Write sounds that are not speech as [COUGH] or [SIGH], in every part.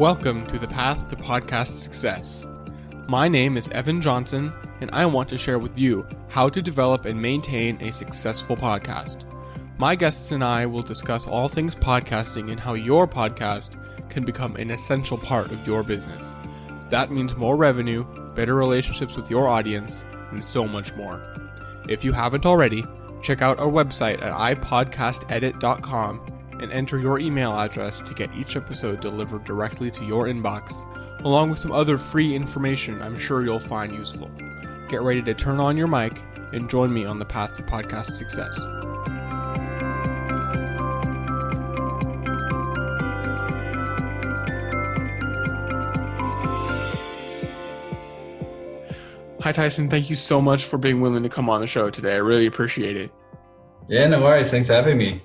Welcome to the Path to Podcast Success. My name is Evan Johnson, and I want to share with you how to develop and maintain a successful podcast. My guests and I will discuss all things podcasting and how your podcast can become an essential part of your business. That means more revenue, better relationships with your audience, and so much more. If you haven't already, check out our website at ipodcastedit.com and enter your email address to get each episode delivered directly to your inbox, along with some other free information I'm sure you'll find useful. Get ready to turn on your mic and join me on the path to podcast success. Hi, Tyson. Thank you so much for being willing to come on the show today. I really appreciate it. Yeah, no worries. Thanks for having me.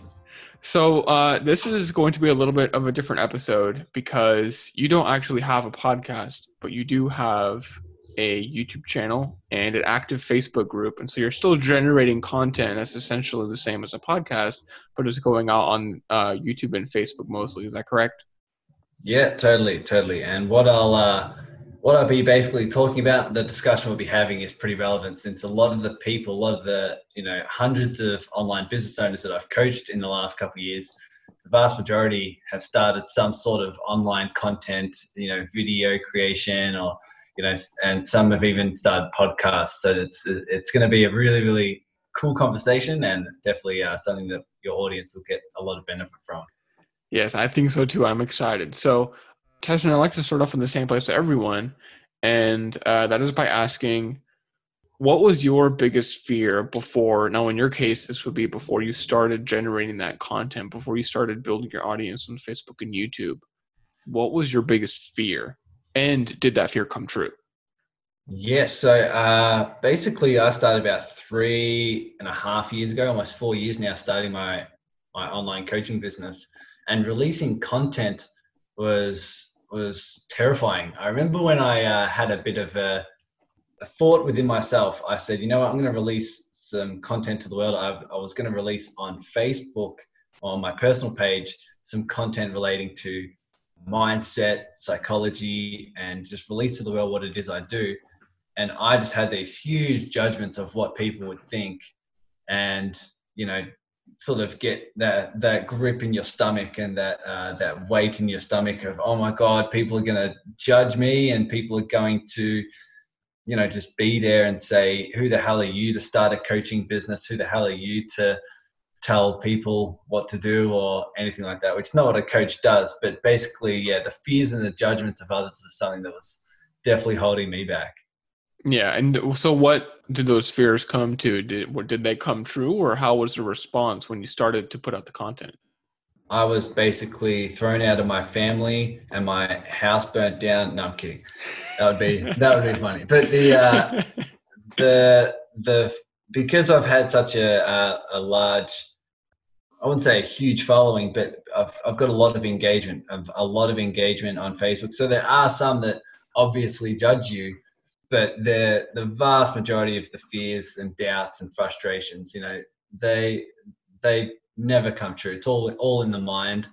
So, uh, this is going to be a little bit of a different episode because you don't actually have a podcast, but you do have a YouTube channel and an active Facebook group. And so you're still generating content that's essentially the same as a podcast, but it's going out on uh, YouTube and Facebook mostly. Is that correct? Yeah, totally, totally. And what I'll uh, what I'll be basically talking about, the discussion we'll be having is pretty relevant since a lot of the people, a lot of the, you know, hundreds of online business owners that I've coached in the last couple of years, the vast majority have started some sort of online content, you know, video creation or, you know, and some have even started podcasts. So it's, it's going to be a really, really cool conversation and definitely uh, something that your audience will get a lot of benefit from. Yes, I think so too. I'm excited. So Tyson, I like to start off in the same place with everyone, and uh, that is by asking, what was your biggest fear before? Now, in your case, this would be before you started generating that content, before you started building your audience on Facebook and YouTube. What was your biggest fear, and did that fear come true? Yes. So uh, basically, I started about three and a half years ago, almost four years now, starting my my online coaching business and releasing content was was terrifying. I remember when I uh, had a bit of a, a, thought within myself. I said, you know what, I'm going to release some content to the world. I've, I was going to release on Facebook on my personal page some content relating to mindset, psychology, and just release to the world what it is I do. And I just had these huge judgments of what people would think. And, you know, sort of get that that grip in your stomach and that uh, that weight in your stomach of oh my god people are going to judge me and people are going to you know just be there and say who the hell are you to start a coaching business? Who the hell are you to tell people what to do or anything like that which is not what a coach does but basically yeah the fears and the judgments of others was something that was definitely holding me back. Yeah, and so what did those fears come to? Did did they come true, or how was the response when you started to put out the content? I was basically thrown out of my family and my house burnt down. No, I'm kidding. That would be [LAUGHS] that would be funny. But the uh, [LAUGHS] the the because I've had such a, a, a large I wouldn't say a huge following, but I've, I've got a lot of engagement, I've, a lot of engagement on Facebook. So there are some that obviously judge you, but the the vast majority of the fears and doubts and frustrations, you know, they they never come true. It's all all in the mind.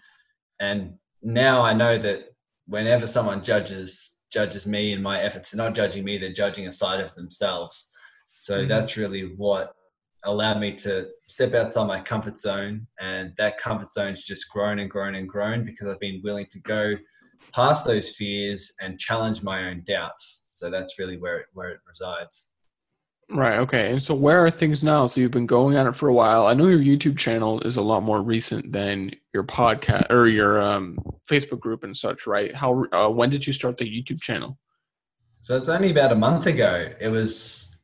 And now I know that whenever someone judges judges me and my efforts, they're not judging me, they're judging a side of themselves. So mm-hmm. that's really what allowed me to step outside my comfort zone and that comfort zone's just grown and grown and grown because I've been willing to go past those fears and challenge my own doubts. So that's really where it, where it resides. Right. Okay. And so where are things now? So you've been going on it for a while. I know your YouTube channel is a lot more recent than your podcast or your um, Facebook group and such, right? How uh, when did you start the YouTube channel? So it's only about a month ago. It was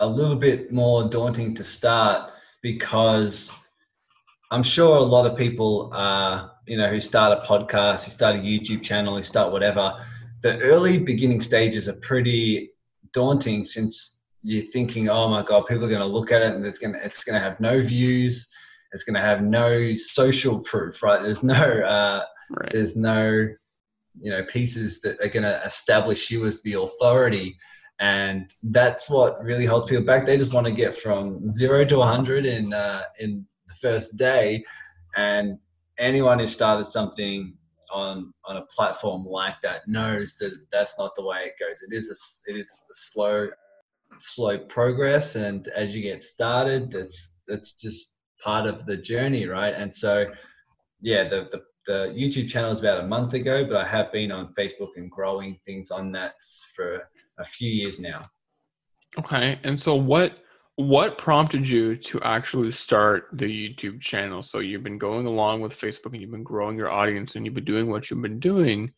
a little bit more daunting to start because I'm sure a lot of people you know, who start a podcast, who start a YouTube channel, who start whatever, the early beginning stages are pretty daunting since you're thinking, oh my God, people are going to look at it and it's going to, it's going to have no views. It's going to have no social proof, right? There's no, uh, right. there's no, you know, pieces that are going to establish you as the authority. And that's what really holds people back. They just want to get from zero to 100 in, uh, in the first day. And anyone who started something on on a platform like that knows that that's not the way it goes. It is a it is a slow slow progress, and as you get started, that's that's just part of the journey, right? And so, yeah, the the the YouTube channel is about a month ago, but I have been on Facebook and growing things on that for a few years now. Okay, and so what what prompted you to actually start the YouTube channel? So you've been going along with Facebook and you've been growing your audience and you've been doing what you've been doing,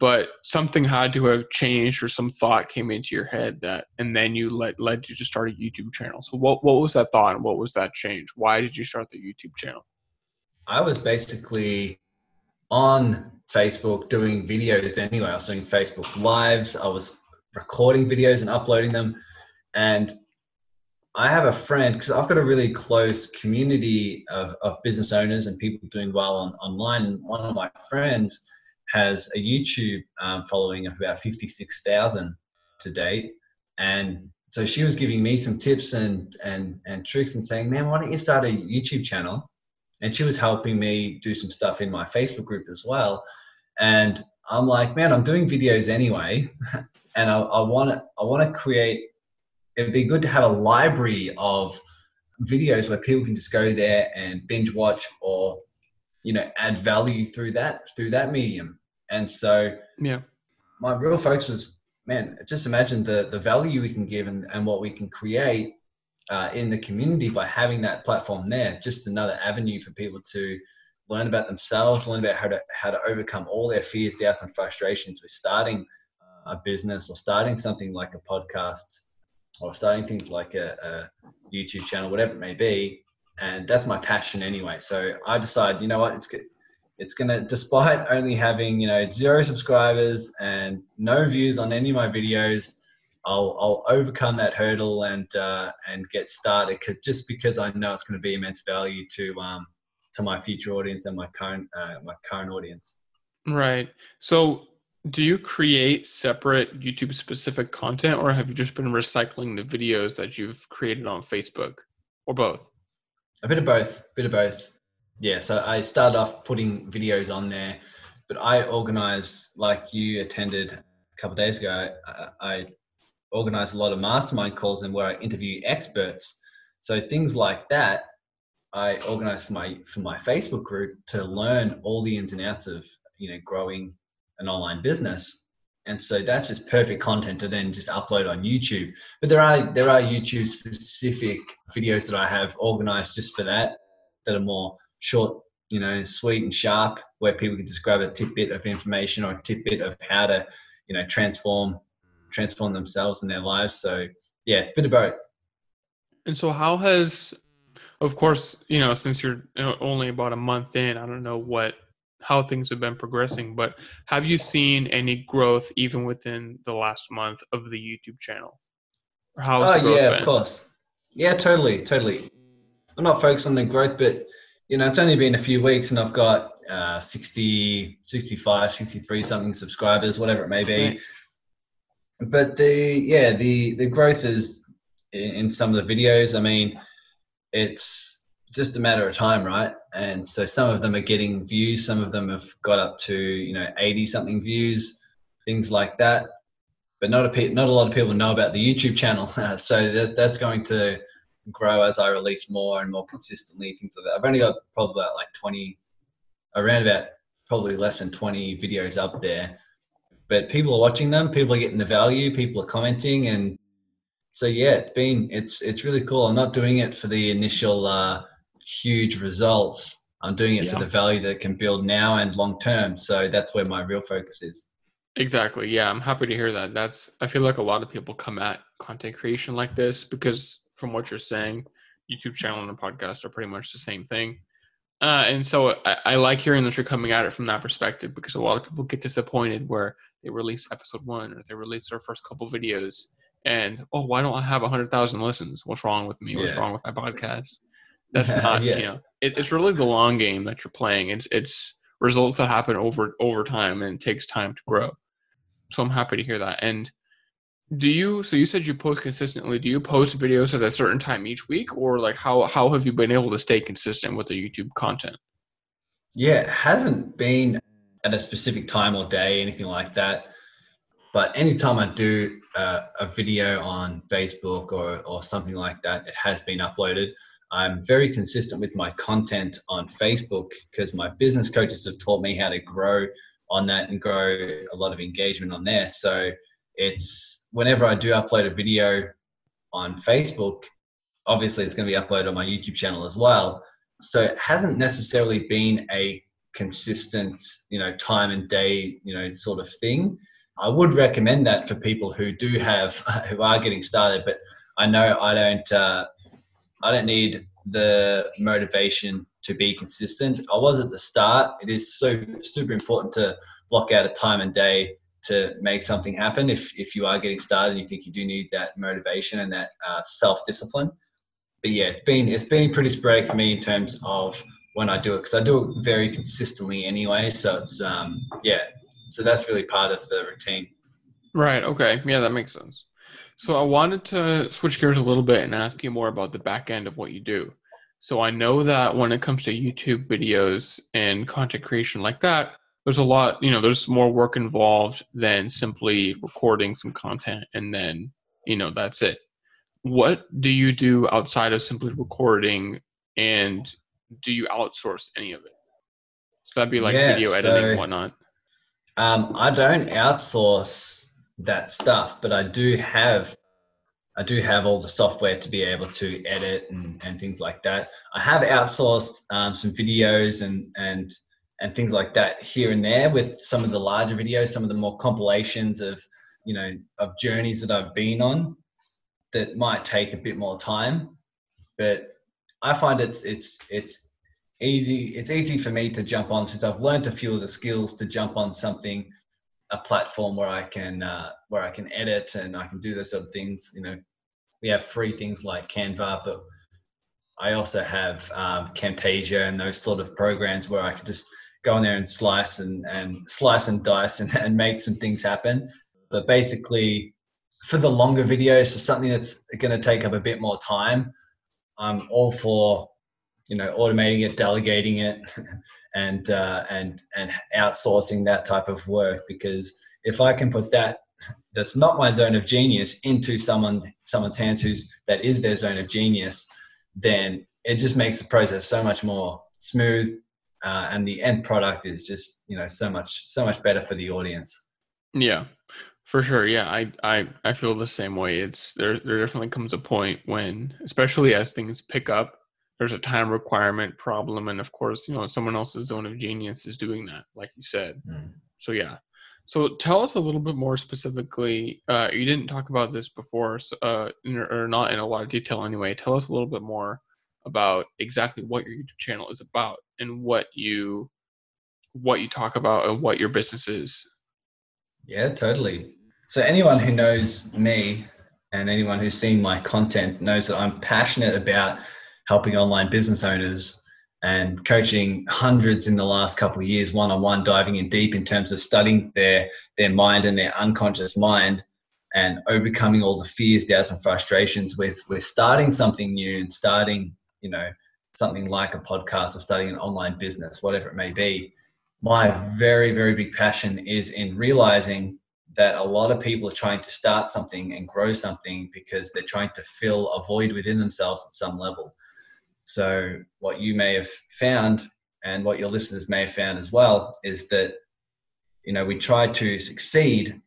but something had to have changed or some thought came into your head that and then you led led you to start a YouTube channel. So what what was that thought and what was that change? Why did you start the YouTube channel? I was basically on Facebook doing videos anyway. I was doing Facebook lives. I was recording videos and uploading them. And I have a friend because I've got a really close community of, of business owners and people doing well on, online. And one of my friends has a YouTube um, following of about 56,000 to date. And so she was giving me some tips and, and, and tricks and saying, man, why don't you start a YouTube channel? And she was helping me do some stuff in my Facebook group as well. And I'm like, man, I'm doing videos anyway. [LAUGHS] and I, I want to I want to create it'd be good to have a library of videos where people can just go there and binge watch or you know add value through that through that medium. And so yeah. my real focus was man just imagine the the value we can give and, and what we can create uh, in the community by having that platform there just another avenue for people to learn about themselves learn about how to how to overcome all their fears doubts and frustrations with starting a business or starting something like a podcast or starting things like a, a YouTube channel, whatever it may be. And that's my passion anyway. So I decided, you know what, it's good. It's gonna, despite only having you know zero subscribers and no views on any of my videos, I'll I'll overcome that hurdle and uh, and get started. Just because I know it's going to be immense value to um to my future audience and my current uh, my current audience. Right. So do you create separate YouTube specific content or have you just been recycling the videos that you've created on Facebook or both? A bit of both, a bit of both. Yeah, so I started off putting videos on there, but I organize like you attended a couple days ago. I, I organize a lot of mastermind calls and where I interview experts. So things like that, I organize for my for my Facebook group to learn all the ins and outs of you know growing an online business. And so that's just perfect content to then just upload on youtube. But there are there are youtube specific videos that i have organized just for that that are more short you know sweet and sharp where people can just grab a tidbit of information or a tidbit of how to you know transform transform themselves and their lives. So yeah it's a bit of both. And so how has of course you know since you're only about a month in i don't know what how things have been progressing, but have you seen any growth even within the last month of the YouTube channel? How oh yeah, been? of course. Yeah, totally, totally. I'm not focused on the growth, but you know, it's only been a few weeks and I've got uh, 60, 65, 63 something subscribers, whatever it may be. Nice. But the yeah, the the growth is in, in some of the videos. I mean, it's just a matter of time, right? And so some of them are getting views, some of them have got up to you know 80 something views, things like that. But not a not a lot of people know about the YouTube channel, [LAUGHS] so that, that's going to grow as I release more and more consistently. Things like that. I've only got probably about like 20, around about probably less than 20 videos up there, but people are watching them. People are getting the value. People are commenting, and so yeah, it's been it's it's really cool. I'm not doing it for the initial. Uh, huge results. I'm doing it yeah. for the value that can build now and long term. So that's where my real focus is. Exactly. Yeah, I'm happy to hear that. That's I feel like a lot of people come at content creation like this because from what you're saying, YouTube channel and a podcast are pretty much the same thing. Uh, and so I, I, like hearing that you're coming at it from that perspective because a lot of people get disappointed where they release episode one or they release their first couple videos and oh why don't I have a hundred thousand listens? What's wrong with me? What's yeah. wrong with my podcast? That's not yeah. you know it, it's really the long game that you're playing. It's it's results that happen over over time and it takes time to grow. So I'm happy to hear that. And do you so you said you post consistently do you post videos at a certain time each week or like how how have you been able to stay consistent with the youtube content yeah it hasn't been at a specific time or day, anything like that. But anytime I do uh, a video on Facebook or, or something like that, it has been uploaded. I'm very consistent with my content on Facebook because my business coaches have taught me how to grow on that and grow a lot of engagement on there. So it's whenever I do upload a video on Facebook, obviously it's going to be uploaded on my YouTube channel as well. So it hasn't necessarily been a consistent, you know, time and day, you know, sort of thing. I would recommend that for people who do have, [LAUGHS] who are getting started, but I know I don't, uh, I don't need the motivation to be consistent. I was at the start. It is so super important to block out a time and day to make something happen. If, if you are getting started and you think you do need that motivation and that uh, self-discipline. But yeah it's been it's been pretty sporadic for me in terms of when i do it because i do it very consistently anyway. So it's um yeah. So that's really part of the routine. Right. Okay. Yeah that makes sense so i wanted to switch gears a little bit and ask you more about the back end of what you do. So i know that when it comes to youtube videos and content creation like that there's a lot you know there's more work involved than simply recording some content and then you know that's it. What do you do outside of simply recording and do you outsource any of it? So that'd be like yeah, video editing so, whatnot. um, i don't outsource that stuff but i do have i do have all the software to be able to edit and, and things like that i have outsourced um, some videos and and and things like that here and there with some of the larger videos, some of the more compilations of, you know, of journeys that I've been on that might take a bit more time. But I find it's it's it's easy it's easy for me to jump on since I've learned a few of the skills to jump on something a platform where I can uh, where I can edit and I can do those sort of things. You know, we have free things like Canva, but I also have um, Camtasia and those sort of programs where I can just go in there and slice and, and slice and dice and, and make some things happen. But basically, for the longer videos, for something that's going to take up a bit more time, I'm all for you know automating it, delegating it, [LAUGHS] and uh, and and outsourcing that type of work because if I can put that that's not my zone of genius into someone someone's hands who's that is their zone of genius, then it just makes the process so much more smooth uh, and the end product is just you know so much so much better for the audience. Yeah for sure. Yeah i i i feel the same way. It's there there definitely comes a point when especially as things pick up there's a time requirement problem and of course you know someone else's zone of genius is doing that like you said mm. so yeah so tell us a little bit more specifically uh, you didn't talk about this before uh, or not in a lot of detail anyway tell us a little bit more about exactly what your YouTube channel is about and what you what you talk about and what your business is. Yeah, totally. So anyone who knows me and anyone who's seen my content knows that I'm passionate about helping online business owners and coaching hundreds in the last couple of years one on one diving in deep in terms of studying their their mind and their unconscious mind and overcoming all the fears doubts and frustrations with with starting something new and starting you know something like a podcast or starting an online business whatever it may be. My very very big passion is in realizing that a lot of people are trying to start something and grow something because they're trying to fill a void within themselves at some level so what you may have found and what your listeners may have found as well is that you know we try to succeed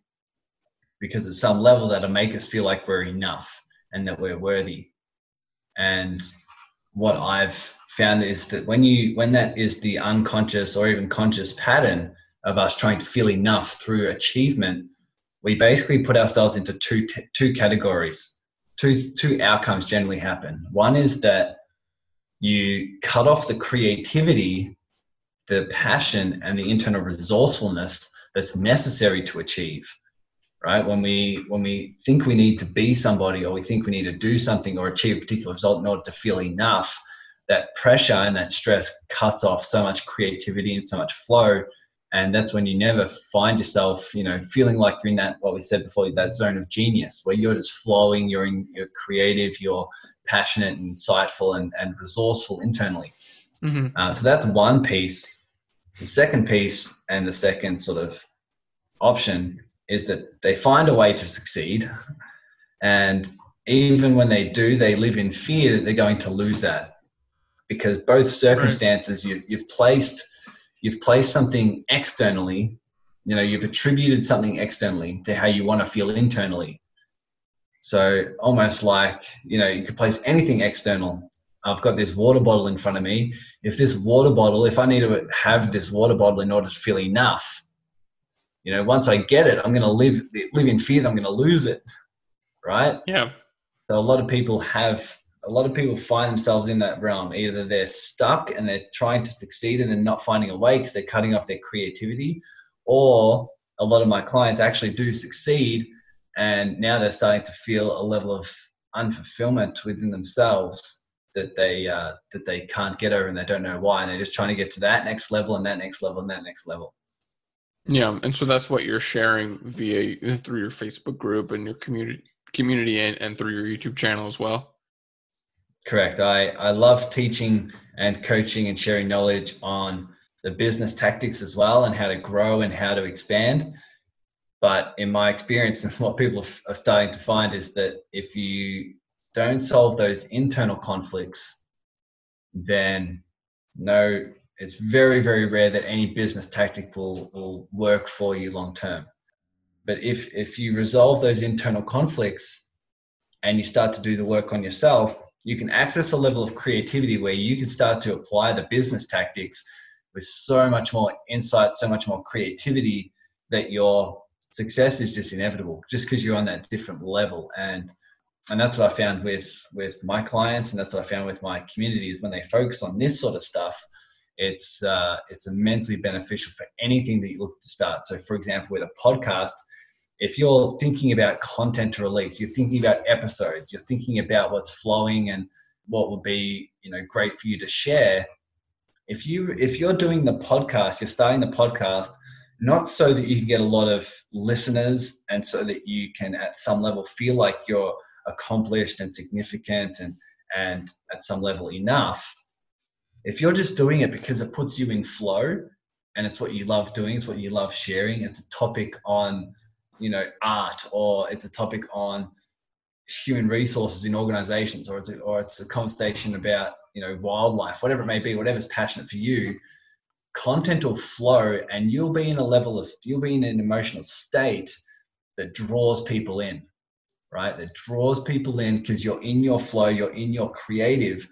because at some level that'll make us feel like we're enough and that we're worthy and what I've found is that when you when that is the unconscious or even conscious pattern of us trying to feel enough through achievement, we basically put ourselves into two two categories. Two two outcomes generally happen. One is that you cut off the creativity, the passion, and the internal resourcefulness that's necessary to achieve right? When we when we think we need to be somebody or we think we need to do something or achieve a particular result in order to feel enough that pressure and that stress cuts off so much creativity and so much flow and that's when you never find yourself you know feeling like you're in that what we said before that zone of genius where you're just flowing you're in you're creative you're passionate and insightful and, and resourceful internally mm-hmm. uh, so that's one piece The second piece and the second sort of option is that they find a way to succeed. And even when they do, they live in fear that they're going to lose that. Because both circumstances, right. you, you've placed you've placed something externally, you know, you've attributed something externally to how you want to feel internally. So almost like, you know, you could place anything external I've got this water bottle in front of me. If this water bottle, if I need to have this water bottle in order to feel enough, you know, once I get it, I'm going to live live in fear that I'm going to lose it, right? Yeah. So a lot of people have a lot of people find themselves in that realm. Either they're stuck and they're trying to succeed and they're not finding a way because they're cutting off their creativity, or a lot of my clients actually do succeed and now they're starting to feel a level of unfulfillment within themselves that they uh, that they can't get over and they don't know why and they're just trying to get to that next level and that next level and that next level yeah and so that's what you're sharing via through your facebook group and your community community and, and through your youtube channel as well correct i i love teaching and coaching and sharing knowledge on the business tactics as well and how to grow and how to expand but in my experience [LAUGHS] and what people are starting to find is that if you don't solve those internal conflicts, then no, it's very, very rare that any business tactic will, will work for you long term. But if, if you resolve those internal conflicts and you start to do the work on yourself, you can access a level of creativity where you can start to apply the business tactics with so much more insight, so much more creativity that your success is just inevitable just because you're on that different level. And and that's what I found with with my clients, and that's what I found with my communities. When they focus on this sort of stuff, it's uh, it's immensely beneficial for anything that you look to start. So, for example, with a podcast, if you're thinking about content to release, you're thinking about episodes, you're thinking about what's flowing and what would be you know great for you to share. If you if you're doing the podcast, you're starting the podcast not so that you can get a lot of listeners and so that you can at some level feel like you're accomplished and significant and and at some level enough if you're just doing it because it puts you in flow and it's what you love doing it's what you love sharing it's a topic on you know art or it's a topic on human resources in organizations or it's a, or it's a conversation about you know wildlife whatever it may be whatever's passionate for you content will flow and you'll be in a level of you'll be in an emotional state that draws people in right? That draws people in because you're in your flow, you're in your creative,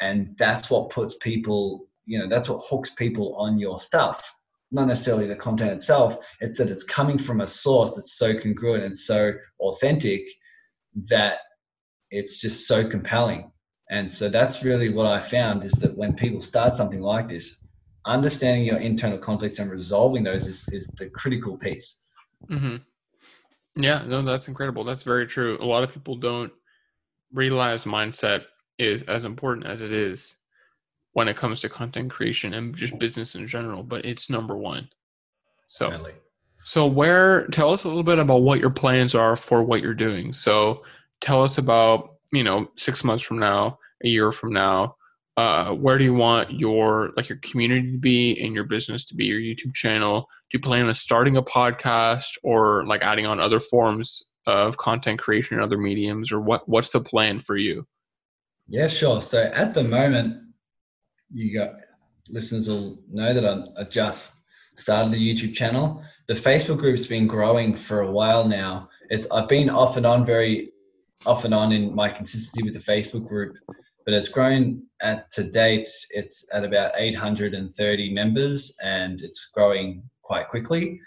and that's what puts people, you know, that's what hooks people on your stuff. Not necessarily the content itself, it's that it's coming from a source that's so congruent and so authentic that it's just so compelling. And so that's really what I found is that when people start something like this, understanding your internal conflicts and resolving those is, is the critical piece. Mm-hmm. Yeah, no, that's incredible. That's very true. A lot of people don't realize mindset is as important as it is when it comes to content creation and just business in general, but it's number one. So, really? so where tell us a little bit about what your plans are for what you're doing. So, tell us about, you know, 6 months from now, a year from now, uh, where do you want your like your community to be and your business to be your youtube channel do you plan on starting a podcast or like adding on other forms of content creation and other mediums or what what's the plan for you yeah sure so at the moment you got listeners will know that i just started the youtube channel. The facebook group's been growing for a while now. It's i've been off and on very off and on in my consistency with the facebook group but it's grown at to date it's at about 830 members and it's growing quite quickly.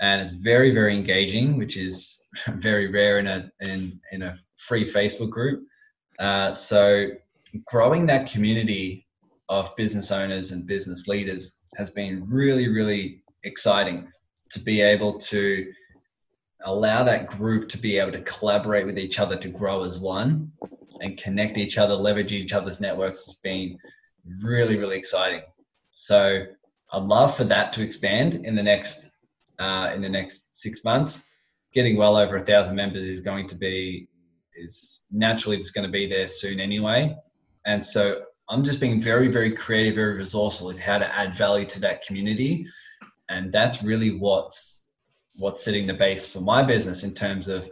And it's very very engaging which is [LAUGHS] very rare in a in, in a free facebook group. Uh, so growing that community of business owners and business leaders has been really really exciting to be able to allow that group to be able to collaborate with each other to grow as one and connect each other, leverage each other's networks has been really, really exciting. So I'd love for that to expand in the next uh, in the next six months. Getting well over a thousand members is going to be is naturally just going to be there soon anyway, and so I'm just being very, very creative, very resourceful with how to add value to that community. And that's really what's what's setting the base for my business in terms of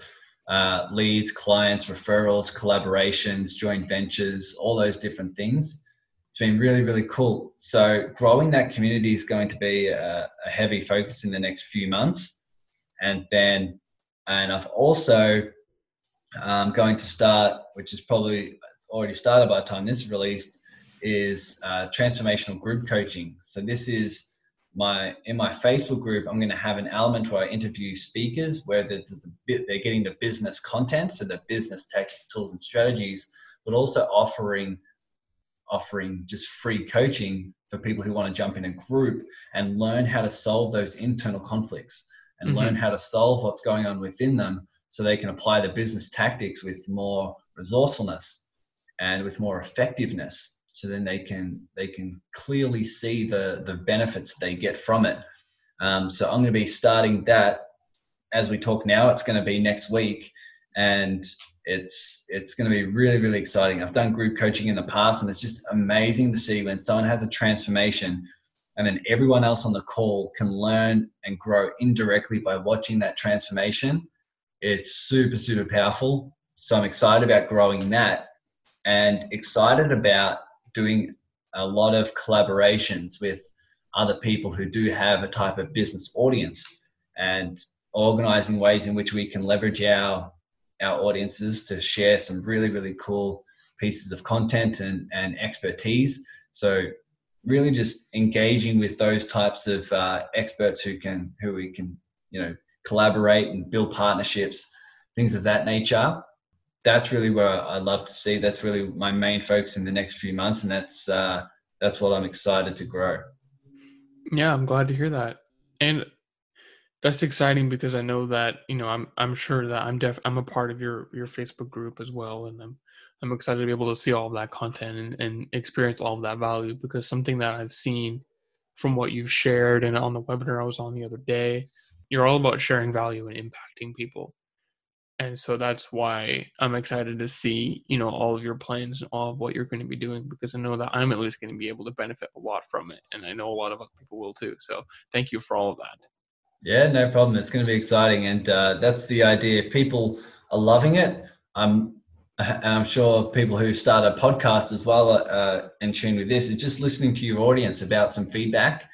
uh, leads, clients, referrals, collaborations, joint ventures, all those different things. It's been really, really cool. So, growing that community is going to be a, a heavy focus in the next few months. And then, and I've also um, going to start, which is probably already started by the time this is released, is uh, transformational group coaching. So, this is my in my Facebook group, I'm going to have an element where I interview speakers where there's the, they're getting the business content, so the business tech tools and strategies, but also offering offering just free coaching for people who want to jump in a group and learn how to solve those internal conflicts and mm-hmm. learn how to solve what's going on within them so they can apply the business tactics with more resourcefulness and with more effectiveness so then they can they can clearly see the the benefits they get from it. Um, so i'm going to be starting that as we talk now. It's going to be next week and it's it's going to be really really exciting. I've done group coaching in the past and it's just amazing to see when someone has a transformation and then everyone else on the call can learn and grow indirectly by watching that transformation. It's super super powerful. So i'm excited about growing that and excited about doing a lot of collaborations with other people who do have a type of business audience and organizing ways in which we can leverage our our audiences to share some really really cool pieces of content and, and expertise. So really just engaging with those types of uh, experts who can who we can you know collaborate and build partnerships things of that nature that's really where I love to see. That's really my main focus in the next few months, and that's uh, that's what I'm excited to grow. Yeah, I'm glad to hear that, and that's exciting because I know that you know I'm I'm sure that I'm def I'm a part of your your Facebook group as well, and I'm I'm excited to be able to see all of that content and, and experience all of that value because something that I've seen from what you've shared and on the webinar I was on the other day, you're all about sharing value and impacting people and so that's why I'm excited to see you know all of your plans and all of what you're going to be doing because I know that I'm at least going to be able to benefit a lot from it, and I know a lot of other people will too. So thank you for all of that. Yeah, no problem. It's going to be exciting, and uh, that's the idea. If people are loving it, I'm [LAUGHS] I'm sure people who start a podcast as well uh, in tune with this is just listening to your audience about some feedback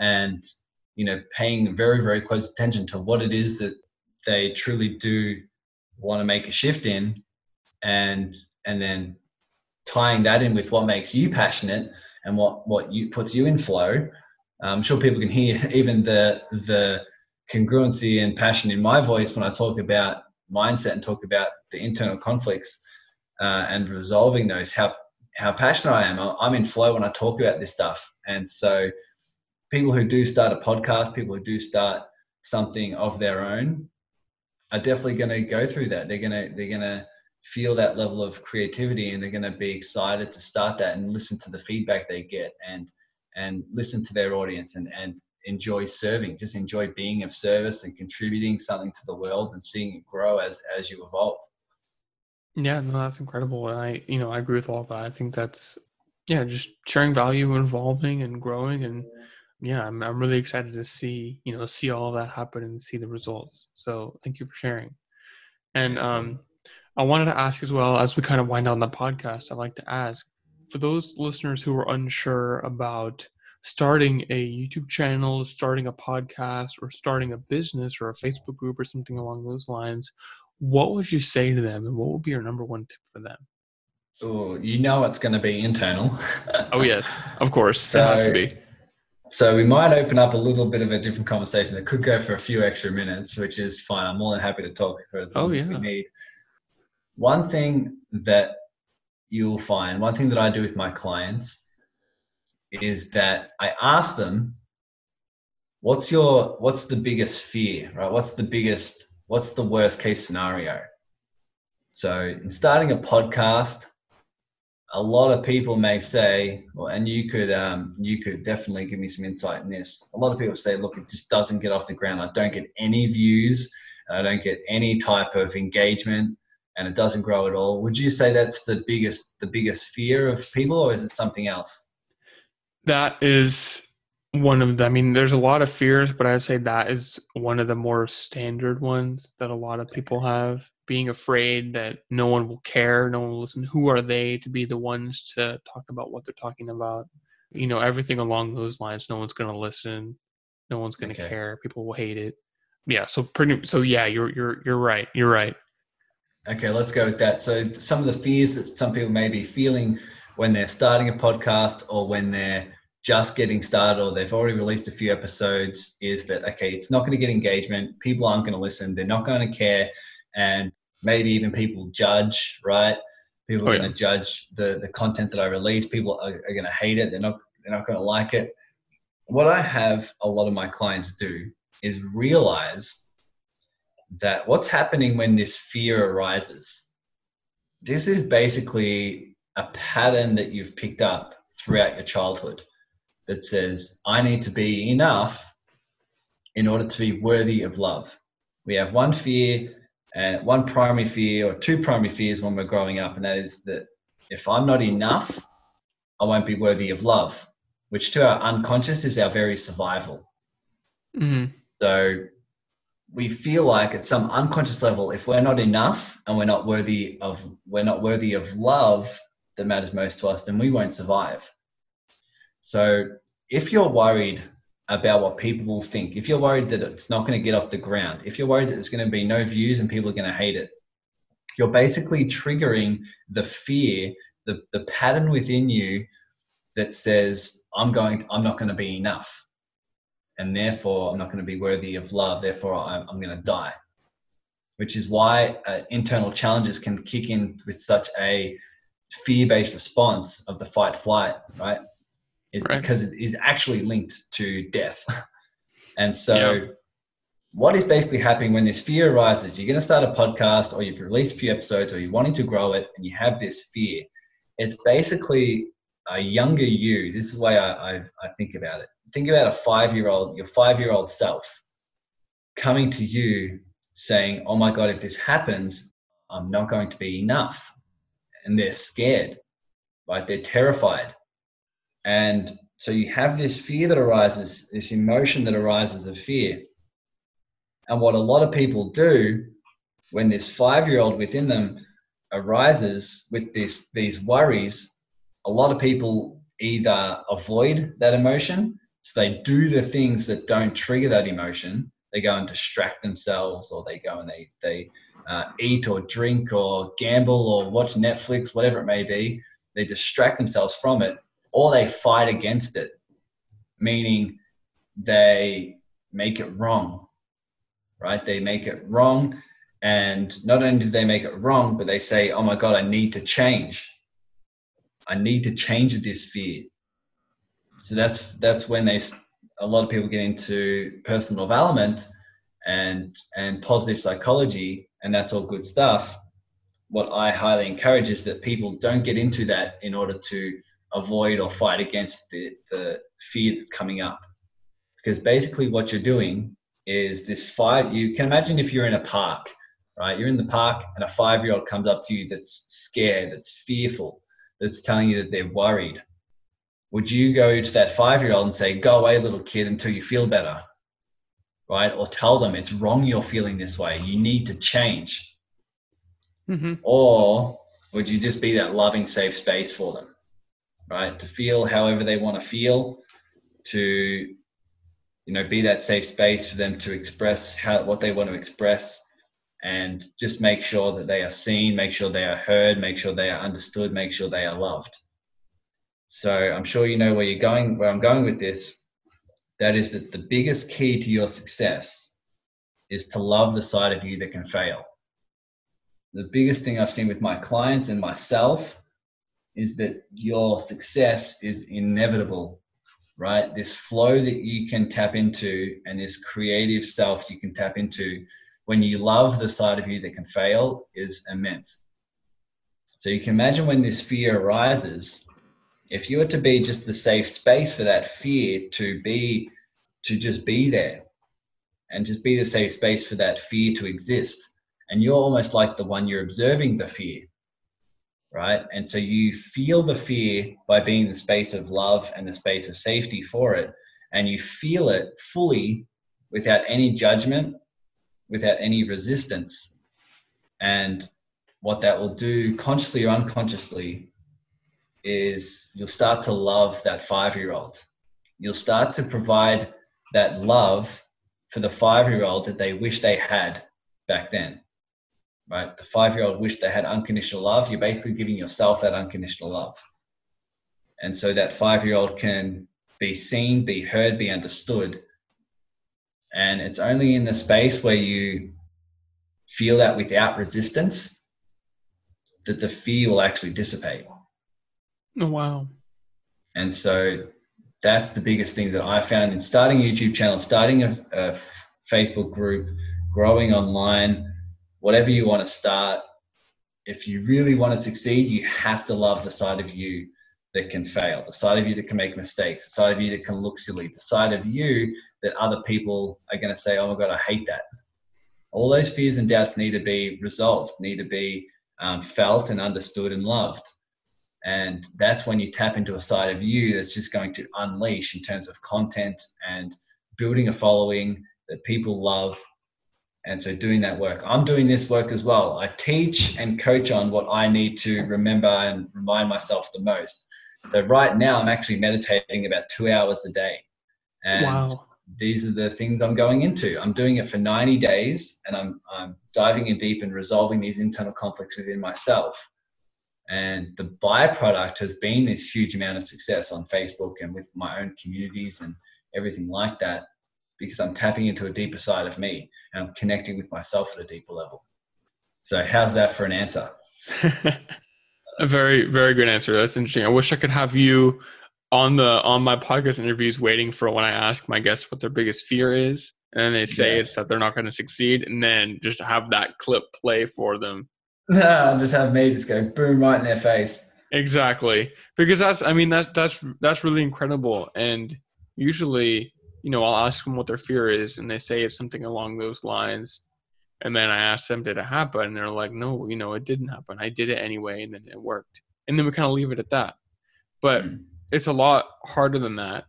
and you know paying very very close attention to what it is that they truly do want to make a shift in and and then tying that in with what makes you passionate and what what you puts you in flow i'm sure people can hear [LAUGHS] even the the congruency and passion in my voice when i talk about mindset and talk about the internal conflicts uh, and resolving those how how passionate i am. I'm in flow when i talk about this stuff. And so people who do start a podcast people who do start something of their own are definitely going to go through that. They're going to they're going to feel that level of creativity and they're going to be excited to start that and listen to the feedback they get and and listen to their audience and and enjoy serving just enjoy being of service and contributing something to the world and seeing it grow as as you evolve. Yeah no that's incredible. And i you know i agree with all that. I think that's yeah just sharing value and evolving and growing and yeah, I'm I'm really excited to see you know see all that happen and see the results. So thank you for sharing. And um, I wanted to ask as well as we kind of wind down the podcast. I'd like to ask for those listeners who are unsure about starting a YouTube channel, starting a podcast, or starting a business or a Facebook group or something along those lines. What would you say to them, and what would be your number one tip for them? Oh, you know it's going to be internal. oh yes, [LAUGHS] of course, so, it has to be so we might open up a little bit of a different conversation that could go for a few extra minutes, which is fine. I'm more than happy to talk for as long oh, yeah. as we need. One thing that you'll find, one thing that I do with my clients is that I ask them, what's your what's the biggest fear, right? What's the biggest, what's the worst case scenario? So in starting a podcast, a lot of people may say, well, and you could um, you could definitely give me some insight in this. A lot of people say, look, it just doesn't get off the ground. I don't get any views. I don't get any type of engagement, and it doesn't grow at all. Would you say that's the biggest the biggest fear of people, or is it something else? That is one of the. I mean, there's a lot of fears, but I'd say that is one of the more standard ones that a lot of people have. Being afraid that no one will care, no one will listen. Who are they to be the ones to talk about what they're talking about? You know, everything along those lines. No one's going to listen. No one's going to okay. care. People will hate it. Yeah. So pretty. So yeah, you're you're you're right. You're right. Okay, let's go with that. So some of the fears that some people may be feeling when they're starting a podcast or when they're just getting started or they've already released a few episodes is that okay, it's not going to get engagement. People aren't going to listen. They're not going to care, and maybe even people judge. Right? People oh, are oh, going to judge the the content that I release. People are, are going to hate it. They're not they're not going to like it. What I have a lot of my clients do is realize that what's happening when this fear arises, this is basically a pattern that you've picked up throughout your childhood that says, I need to be enough in order to be worthy of love. We have one fear, and uh, one primary fear, or two primary fears when we're growing up, and that is that if I'm not enough, I won't be worthy of love, which to our unconscious is our very survival. Mm-hmm. So we feel like at some unconscious level, if we're not enough and we're not worthy of we're not worthy of love that matters most to us, then we won't survive. So if you're worried about what people will think, if you're worried that it's not going to get off the ground, if you're worried that there's going to be no views and people are going to hate it, you're basically triggering the fear, the, the pattern within you that says, I'm going, to, I'm not going to be enough and therefore I'm not going to be worthy of love. Therefore, I'm, I'm going to die. Which is why uh, internal challenges can kick in with such a fear-based response of the fight flight, right? Is right. because it is actually linked to death. [LAUGHS] and so, yeah. what is basically happening when this fear arises? You're going to start a podcast, or you've released a few episodes, or you're wanting to grow it, and you have this fear. It's basically a younger you. This is the way I, I, I think about it think about a five year old, your five year old self coming to you saying, Oh my God, if this happens, I'm not going to be enough. And they're scared, right? They're terrified. And so you have this fear that arises, this emotion that arises of fear. And what a lot of people do when this five year old within them arises with this, these worries, a lot of people either avoid that emotion so they do the things that don't trigger that emotion. They go and distract themselves, or they go and they they uh, eat or drink or gamble or watch Netflix, whatever it may be. They distract themselves from it, or they fight against it, meaning they make it wrong. Right? They make it wrong, and not only do they make it wrong, but they say, "Oh my God, I need to change. I need to change this fear." so that's that's when they a lot of people get into personal development and and positive psychology and that's all good stuff what i highly encourage is that people don't get into that in order to avoid or fight against the, the fear that's coming up because basically what you're doing is this five you can imagine if you're in a park right you're in the park and a five year old comes up to you that's scared that's fearful that's telling you that they're worried would you go to that five year old and say, go away, little kid, until you feel better? Right? Or tell them it's wrong you're feeling this way. You need to change. Mm-hmm. Or would you just be that loving, safe space for them? Right? To feel however they want to feel, to you know, be that safe space for them to express how what they want to express and just make sure that they are seen, make sure they are heard, make sure they are understood, make sure they are loved. So I'm sure you know where you're going, where I'm going with this. That is that the biggest key to your success is to love the side of you that can fail. The biggest thing I've seen with my clients and myself is that your success is inevitable, right? This flow that you can tap into and this creative self you can tap into when you love the side of you that can fail is immense. So you can imagine when this fear arises, if you were to be just the safe space for that fear to be to just be there and just be the safe space for that fear to exist and you're almost like the one you're observing the fear right? And so you feel the fear by being the space of love and the space of safety for it and you feel it fully without any judgment without any resistance. And what that will do consciously or unconsciously is you'll start to love that five year old you'll start to provide that love for the five year old that they wish they had back then. Right? The five year old wish they had unconditional love. You're basically giving yourself that unconditional love. And so that five year old can be seen, be heard, be understood. And it's only in the space where you feel that without resistance that the fear will actually dissipate. Oh, wow. And so that's the biggest thing that I found in starting a YouTube channel, starting a, a Facebook group, growing online, whatever you want to start. If you really want to succeed, you have to love the side of you that can fail, the side of you that can make mistakes, the side of you that can look silly, the side of you that other people are going to say, oh my God, I hate that. All those fears and doubts need to be resolved, need to be um, felt and understood and loved. And that's when you tap into a side of you that's just going to unleash in terms of content and building a following that people love. And so doing that work. I'm doing this work as well. I teach and coach on what I need to remember and remind myself the most. So right now I'm actually meditating about two hours a day. And wow. these are the things I'm going into. I'm doing it for 90 days and I'm, I'm diving in deep and resolving these internal conflicts within myself and the byproduct has been this huge amount of success on Facebook and with my own communities and everything like that because I'm tapping into a deeper side of me and I'm connecting with myself at a deeper level. So, how's that for an answer? [LAUGHS] a very, very good answer. That's interesting. I wish I could have you on the on my podcast interviews waiting for when I ask my guests what their biggest fear is and then they say yeah. it's that they're not going to succeed and then just have that clip play for them [LAUGHS] just have me just go boom right in their face. Exactly, because that's I mean that that's that's really incredible. And usually, you know, I'll ask them what their fear is, and they say it's something along those lines. And then I ask them, did it happen? And they're like, no, you know, it didn't happen. I did it anyway, and then it worked. And then we kind of leave it at that. But mm. it's a lot harder than that.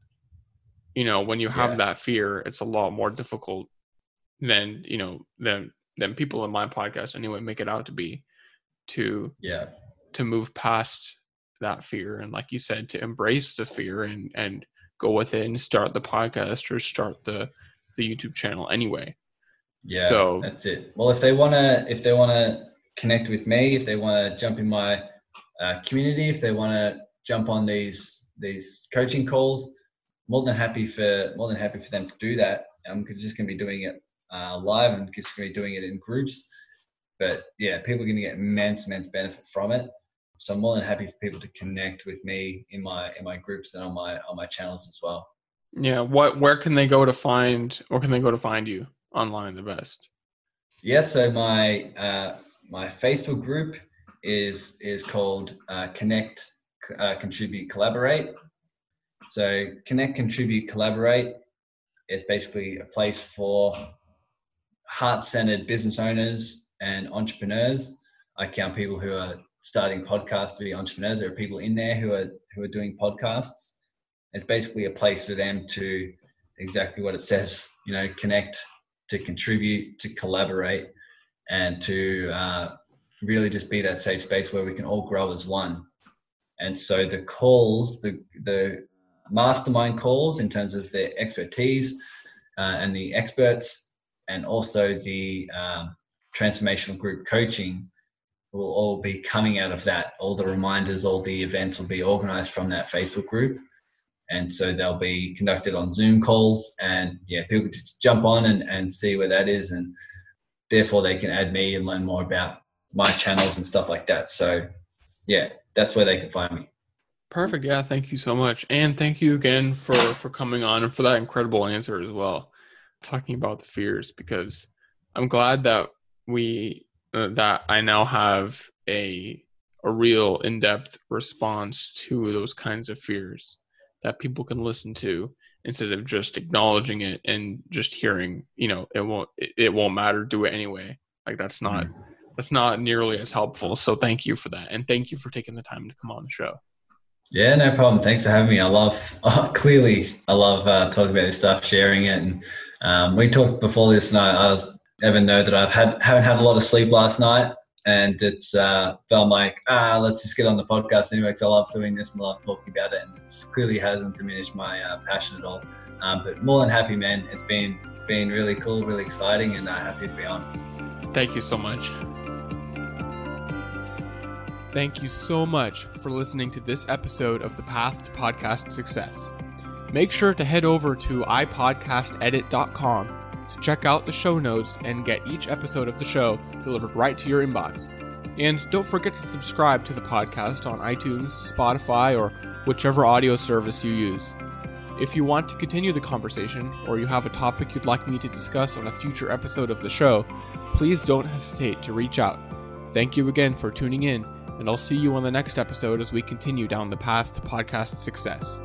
You know, when you have yeah. that fear, it's a lot more difficult than you know than than people in my podcast anyway make it out to be to yeah to move past that fear and like you said to embrace the fear and and go with it and start the podcast or start the the youtube channel anyway. Yeah so that's it. Well if they want to if they want to connect with me if they want to jump in my uh, community if they want to jump on these these coaching calls more than happy for more than happy for them to do that. I'm just going to be doing it uh, live. And just going to be doing it in groups. But yeah, people are going to get immense, immense benefit from it. So I'm more than happy for people to connect with me in my in my groups and on my on my channels as well. Yeah, what where can they go to find or can they go to find you online the best? Yeah, so my uh, my Facebook group is is called uh, Connect, uh, Contribute, Collaborate. So Connect, Contribute, Collaborate is basically a place for heart-centered business owners and entrepreneurs. I count people who are starting podcasts to be entrepreneurs. There are people in there who are who are doing podcasts. It's basically a place for them to exactly what it says. You know, connect, to contribute, to collaborate, and to uh, really just be that safe space where we can all grow as one. And so the calls, the the mastermind calls in terms of their expertise uh, and the experts, and also the um, transformational group coaching will all be coming out of that. All the reminders, all the events will be organized from that Facebook group. And so they'll be conducted on Zoom calls. And yeah, people just jump on and, and see where that is. And therefore, they can add me and learn more about my channels and stuff like that. So yeah, that's where they can find me. Perfect. Yeah, thank you so much. And thank you again for for coming on and for that incredible answer as well. Talking about the fears because I'm glad that we that I now have a a real in-depth response to those kinds of fears that people can listen to instead of just acknowledging it and just hearing you know it won't it, it won't matter do it anyway Like that's not mm. that's not nearly as helpful. So thank you for that, and thank you for taking the time to come on the show. Yeah, no problem. Thanks for having me. I love oh, [LAUGHS] clearly I love uh, talking about this stuff, sharing it, and um, we talked before this, and I, I was Evan know that I've had haven't had a lot of sleep last night, and it's uh, felt like ah, let's just get on the podcast anyway because I love doing this and I love talking about it, and it clearly hasn't diminished my uh, passion at all. Um, but more than happy, man. It's been been really cool, really exciting, and uh, happy to be on. Thank you so much. Thank you so much for listening to this episode of the Path to Podcast Success. Make sure to head over to ipodcastedit.com check out the show notes and get each episode of the show delivered right to your inbox. And don't forget to subscribe to the podcast on iTunes, Spotify, or whichever audio service you use. If you want to continue the conversation, or you have a topic you'd like me to discuss on a future episode of the show, please don't hesitate to reach out. Thank you again for tuning in, and I'll see you on the next episode as we continue down the path to podcast success.